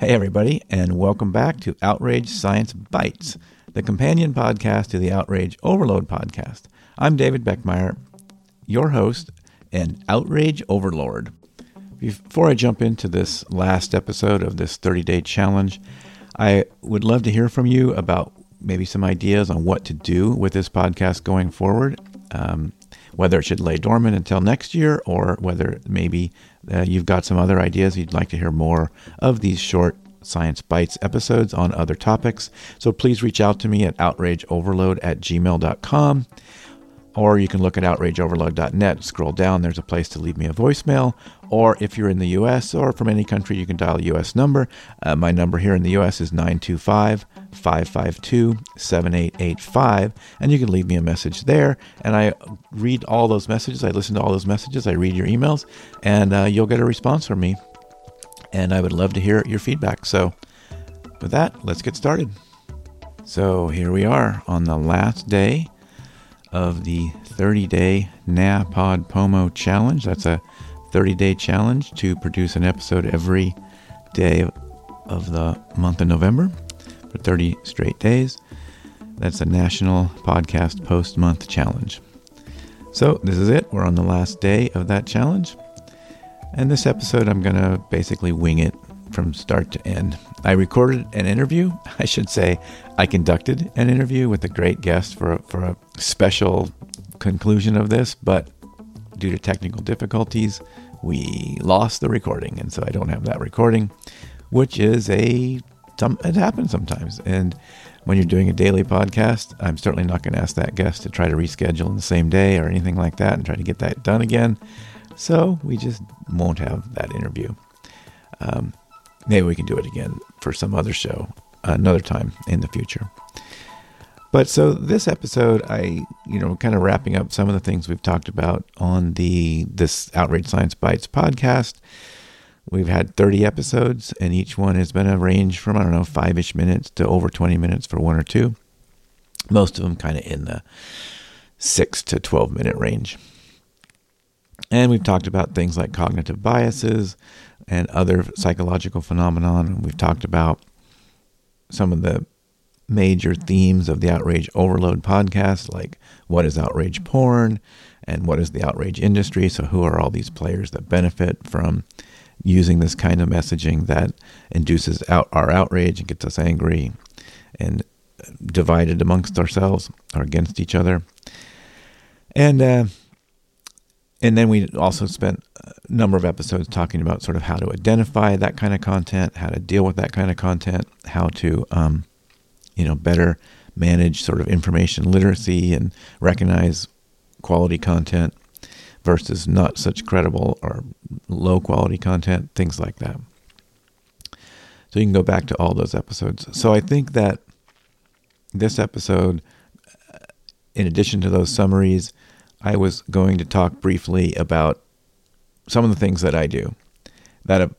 Hey, everybody, and welcome back to Outrage Science Bytes, the companion podcast to the Outrage Overload podcast. I'm David Beckemeyer, your host and Outrage Overlord. Before I jump into this last episode of this 30 day challenge, I would love to hear from you about maybe some ideas on what to do with this podcast going forward. Um, whether it should lay dormant until next year or whether maybe uh, you've got some other ideas you'd like to hear more of these short Science Bytes episodes on other topics. So please reach out to me at outrageoverload at gmail.com. Or you can look at outrageoverload.net, scroll down, there's a place to leave me a voicemail. Or if you're in the US or from any country, you can dial a US number. Uh, my number here in the US is 925 552 7885. And you can leave me a message there. And I read all those messages. I listen to all those messages. I read your emails. And uh, you'll get a response from me. And I would love to hear your feedback. So, with that, let's get started. So, here we are on the last day of the 30 day NaPodPoMo challenge. That's a 30 day challenge to produce an episode every day of the month of November for 30 straight days. That's a National Podcast Post Month Challenge. So, this is it. We're on the last day of that challenge. And this episode, I'm going to basically wing it from start to end. I recorded an interview. I should say, I conducted an interview with a great guest for a, for a special conclusion of this, but due to technical difficulties, we lost the recording, and so I don't have that recording, which is a it happens sometimes. And when you're doing a daily podcast, I'm certainly not going to ask that guest to try to reschedule in the same day or anything like that and try to get that done again. So we just won't have that interview. Um, maybe we can do it again for some other show another time in the future. But so this episode, I you know kind of wrapping up some of the things we've talked about on the this Outrage Science Bytes podcast. We've had 30 episodes, and each one has been a range from I don't know five ish minutes to over 20 minutes for one or two. Most of them kind of in the six to 12 minute range. And we've talked about things like cognitive biases and other psychological phenomenon. We've talked about some of the major themes of the Outrage Overload podcast, like what is outrage porn and what is the outrage industry. So, who are all these players that benefit from using this kind of messaging that induces out our outrage and gets us angry and divided amongst ourselves or against each other? And uh, and then we also spent a number of episodes talking about sort of how to identify that kind of content, how to deal with that kind of content, how to, um, you know, better manage sort of information literacy and recognize quality content versus not such credible or low quality content, things like that. So you can go back to all those episodes. So I think that this episode, uh, in addition to those summaries, I was going to talk briefly about some of the things that I do that have,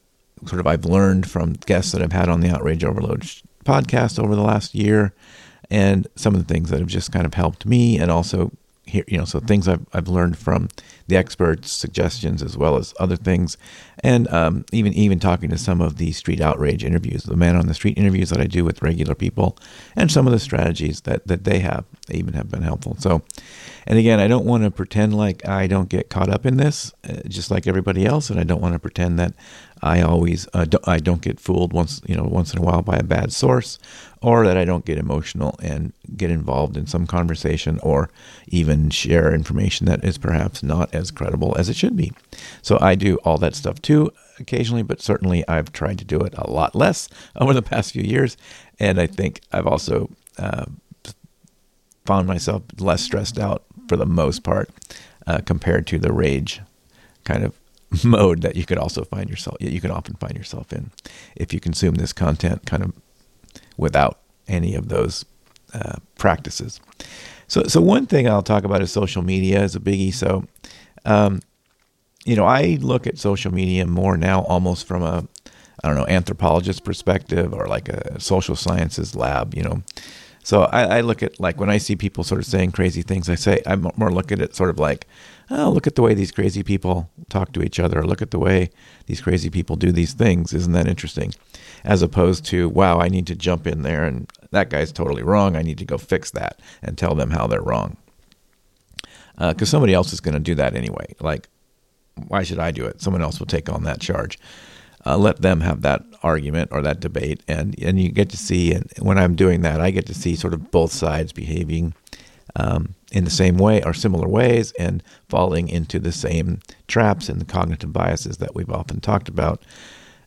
sort of I've learned from guests that I've had on the Outrage Overload podcast over the last year, and some of the things that have just kind of helped me, and also here, you know, so things I've I've learned from the experts' suggestions as well as other things, and um, even even talking to some of the street outrage interviews, the man on the street interviews that I do with regular people, and some of the strategies that that they have even have been helpful. So, and again, I don't want to pretend like I don't get caught up in this, uh, just like everybody else, and I don't want to pretend that I always uh, do, I don't get fooled once you know once in a while by a bad source, or that I don't get emotional and get involved in some conversation, or even share information that is perhaps not as credible as it should be. So I do all that stuff too occasionally, but certainly I've tried to do it a lot less over the past few years, and I think I've also uh, found myself less stressed out for the most part uh, compared to the rage kind of mode that you could also find yourself you can often find yourself in if you consume this content kind of without any of those uh, practices. So, so one thing I'll talk about is social media is a biggie. So, um, you know, I look at social media more now almost from a I don't know anthropologist perspective or like a social sciences lab. You know, so I, I, look at like when I see people sort of saying crazy things, I say I more look at it sort of like oh, look at the way these crazy people talk to each other. Look at the way these crazy people do these things. Isn't that interesting? As opposed to, wow, I need to jump in there and that guy's totally wrong. I need to go fix that and tell them how they're wrong. Because uh, somebody else is going to do that anyway. Like, why should I do it? Someone else will take on that charge. Uh, let them have that argument or that debate, and and you get to see. And when I'm doing that, I get to see sort of both sides behaving um, in the same way or similar ways, and falling into the same traps and the cognitive biases that we've often talked about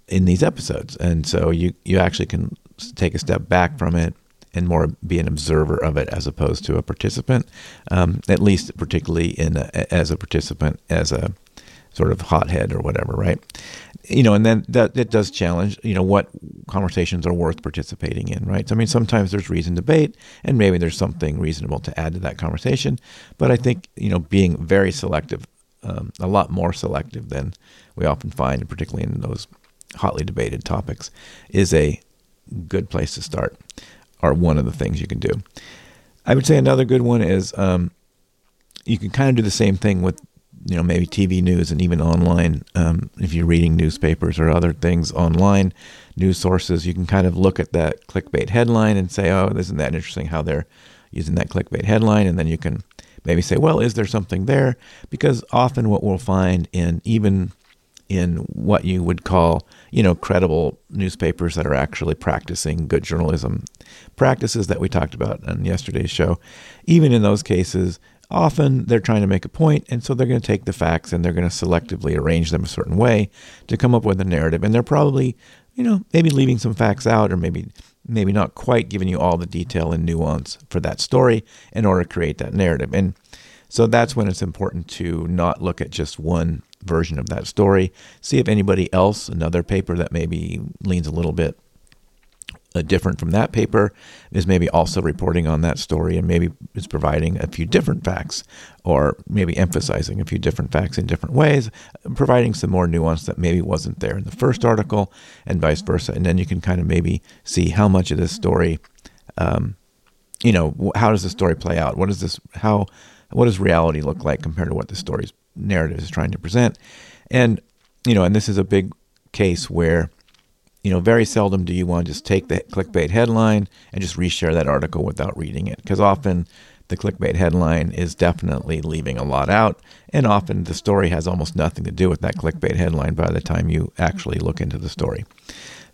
in these episodes. And so you you actually can take a step back from it and more be an observer of it as opposed to a participant, um, at least particularly in a, as a participant, as a sort of hothead or whatever, right? You know, and then that it does challenge, you know, what conversations are worth participating in, right? So, I mean, sometimes there's reason to debate, and maybe there's something reasonable to add to that conversation. But I think, you know, being very selective, um, a lot more selective than we often find, particularly in those hotly debated topics, is a good place to start, or one of the things you can do. I would say another good one is um, you can kind of do the same thing with you know maybe TV news and even online. Um, if you're reading newspapers or other things online, news sources, you can kind of look at that clickbait headline and say, "Oh, isn't that interesting how they're using that clickbait headline?" And then you can maybe say, "Well, is there something there?" Because often what we'll find in even in what you would call, you know, credible newspapers that are actually practicing good journalism practices that we talked about on yesterday's show. Even in those cases, often they're trying to make a point, and so they're going to take the facts and they're going to selectively arrange them a certain way to come up with a narrative. And they're probably, you know, maybe leaving some facts out or maybe maybe not quite giving you all the detail and nuance for that story in order to create that narrative. And so that's when it's important to not look at just one version of that story. See if anybody else, another paper that maybe leans a little bit uh, different from that paper, is maybe also reporting on that story and maybe is providing a few different facts or maybe emphasizing a few different facts in different ways, providing some more nuance that maybe wasn't there in the first article and vice versa. And then you can kind of maybe see how much of this story. Um, you know, how does the story play out? What is this? How what does reality look like compared to what the story's narrative is trying to present? And you know, and this is a big case where you know very seldom do you want to just take the clickbait headline and just reshare that article without reading it because often the clickbait headline is definitely leaving a lot out and often the story has almost nothing to do with that clickbait headline by the time you actually look into the story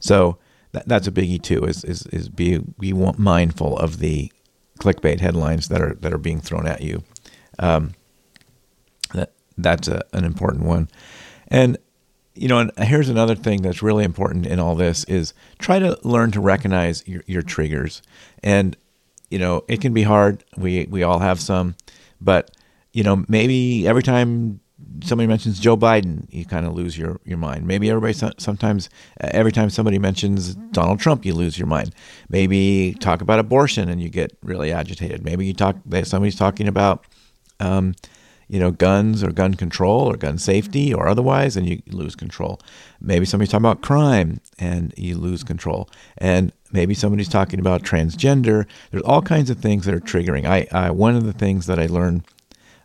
so that, that's a biggie too is, is, is be, be mindful of the clickbait headlines that are that are being thrown at you um, that that's a, an important one. And you know, and here's another thing that's really important in all this is try to learn to recognize your, your triggers. And you know, it can be hard. We we all have some, but you know, maybe every time somebody mentions Joe Biden, you kind of lose your, your mind. Maybe everybody sometimes every time somebody mentions Donald Trump, you lose your mind. Maybe talk about abortion and you get really agitated. Maybe you talk somebody's talking about um, you know, guns or gun control or gun safety or otherwise, and you lose control. Maybe somebody's talking about crime and you lose control. And maybe somebody's talking about transgender. There's all kinds of things that are triggering. I, I one of the things that I learned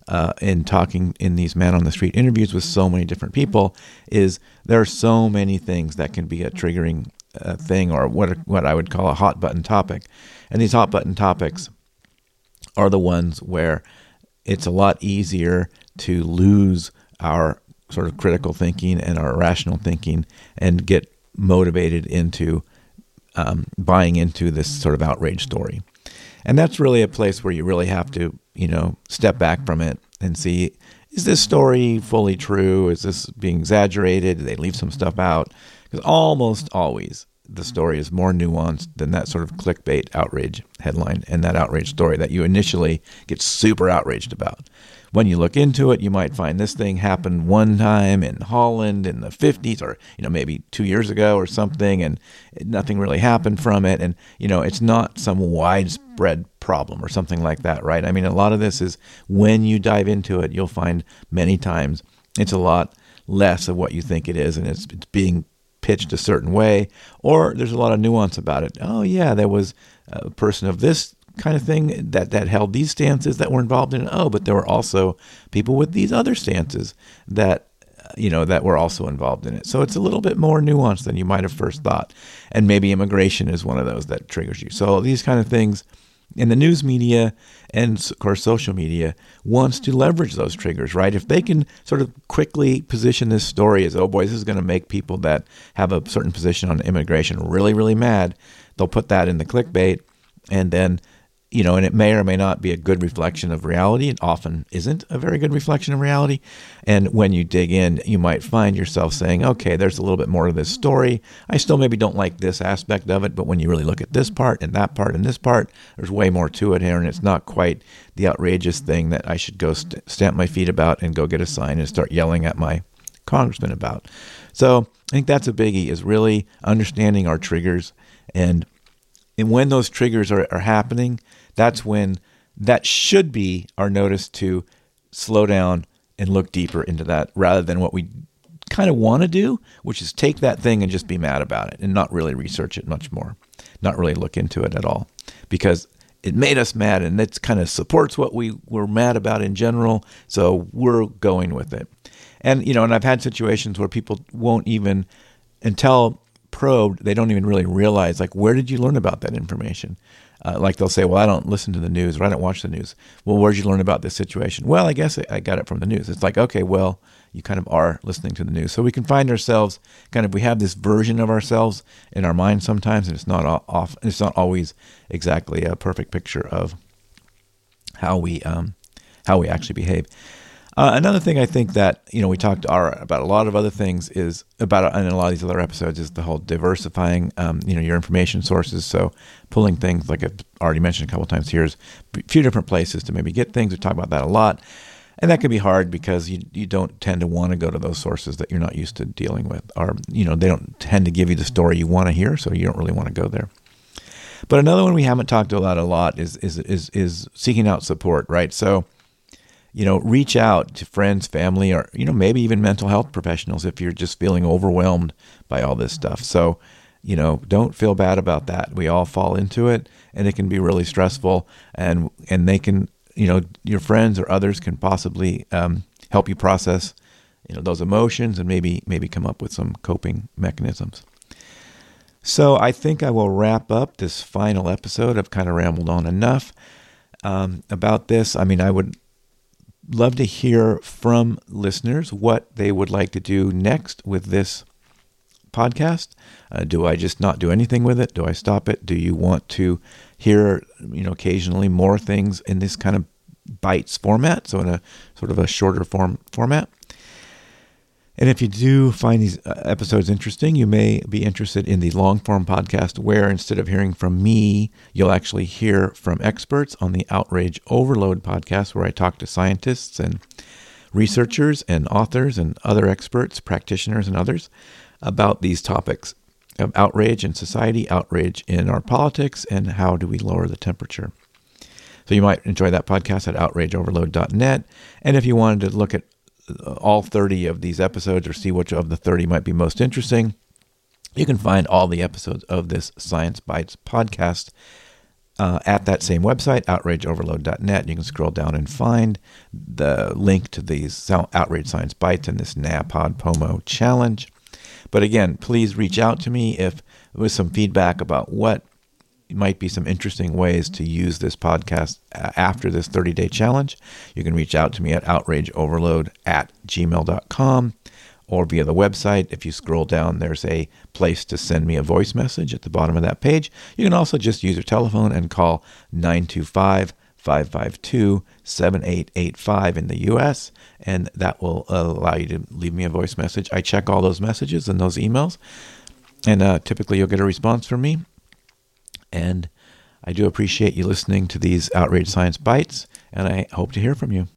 uh, in talking in these man on the street interviews with so many different people is there are so many things that can be a triggering uh, thing or what what I would call a hot button topic. And these hot button topics are the ones where it's a lot easier to lose our sort of critical thinking and our rational thinking and get motivated into um, buying into this sort of outrage story. And that's really a place where you really have to, you know, step back from it and see is this story fully true? Is this being exaggerated? Did they leave some stuff out? Because almost always the story is more nuanced than that sort of clickbait outrage headline and that outrage story that you initially get super outraged about. When you look into it, you might find this thing happened one time in Holland in the 50s or you know maybe 2 years ago or something and nothing really happened from it and you know it's not some widespread problem or something like that, right? I mean a lot of this is when you dive into it, you'll find many times it's a lot less of what you think it is and it's, it's being pitched a certain way, or there's a lot of nuance about it. Oh, yeah, there was a person of this kind of thing that, that held these stances that were involved in. Oh, but there were also people with these other stances that uh, you know that were also involved in it. So it's a little bit more nuanced than you might have first thought. And maybe immigration is one of those that triggers you. So these kind of things and the news media and of course social media wants to leverage those triggers, right? If they can sort of quickly position this story as, oh boy, this is going to make people that have a certain position on immigration really, really mad, they'll put that in the clickbait and then you know, and it may or may not be a good reflection of reality. It often isn't a very good reflection of reality. And when you dig in, you might find yourself saying, okay, there's a little bit more to this story. I still maybe don't like this aspect of it, but when you really look at this part and that part and this part, there's way more to it here. And it's not quite the outrageous thing that I should go st- stamp my feet about and go get a sign and start yelling at my congressman about. So I think that's a biggie is really understanding our triggers and and when those triggers are, are happening, that's when that should be our notice to slow down and look deeper into that rather than what we kind of want to do, which is take that thing and just be mad about it and not really research it much more, not really look into it at all because it made us mad and it kind of supports what we were mad about in general. So we're going with it. And, you know, and I've had situations where people won't even, until probed, they don't even really realize, like, where did you learn about that information? Uh, like they'll say, well, I don't listen to the news or I don't watch the news. Well, where'd you learn about this situation? Well, I guess I got it from the news. It's like, okay, well, you kind of are listening to the news. So we can find ourselves kind of, we have this version of ourselves in our mind sometimes, and it's not off, it's not always exactly a perfect picture of how we, um, how we actually behave. Uh, another thing I think that you know we talked our, about a lot of other things is about in a lot of these other episodes is the whole diversifying um, you know your information sources. So pulling things like I've already mentioned a couple times here is a few different places to maybe get things. We talk about that a lot, and that can be hard because you you don't tend to want to go to those sources that you're not used to dealing with, or you know they don't tend to give you the story you want to hear, so you don't really want to go there. But another one we haven't talked about a lot is is is is seeking out support, right? So you know, reach out to friends, family, or, you know, maybe even mental health professionals if you're just feeling overwhelmed by all this stuff. So, you know, don't feel bad about that. We all fall into it and it can be really stressful and, and they can, you know, your friends or others can possibly um, help you process, you know, those emotions and maybe, maybe come up with some coping mechanisms. So I think I will wrap up this final episode. I've kind of rambled on enough um, about this. I mean, I would love to hear from listeners what they would like to do next with this podcast. Uh, do I just not do anything with it? Do I stop it? Do you want to hear, you know, occasionally more things in this kind of bites format, so in a sort of a shorter form format? And if you do find these uh, episodes interesting, you may be interested in the long form podcast where instead of hearing from me, you'll actually hear from experts on the Outrage Overload podcast, where I talk to scientists and researchers and authors and other experts, practitioners, and others about these topics of outrage in society, outrage in our politics, and how do we lower the temperature. So you might enjoy that podcast at outrageoverload.net. And if you wanted to look at all 30 of these episodes or see which of the 30 might be most interesting, you can find all the episodes of this Science Bytes podcast uh, at that same website, outrageoverload.net. You can scroll down and find the link to these Outrage Science Bytes and this NaPodPoMo challenge. But again, please reach out to me if with some feedback about what might be some interesting ways to use this podcast after this 30 day challenge. You can reach out to me at outrageoverload at gmail.com or via the website. If you scroll down, there's a place to send me a voice message at the bottom of that page. You can also just use your telephone and call 925 552 7885 in the US, and that will allow you to leave me a voice message. I check all those messages and those emails, and uh, typically you'll get a response from me. And I do appreciate you listening to these Outrage Science Bytes, and I hope to hear from you.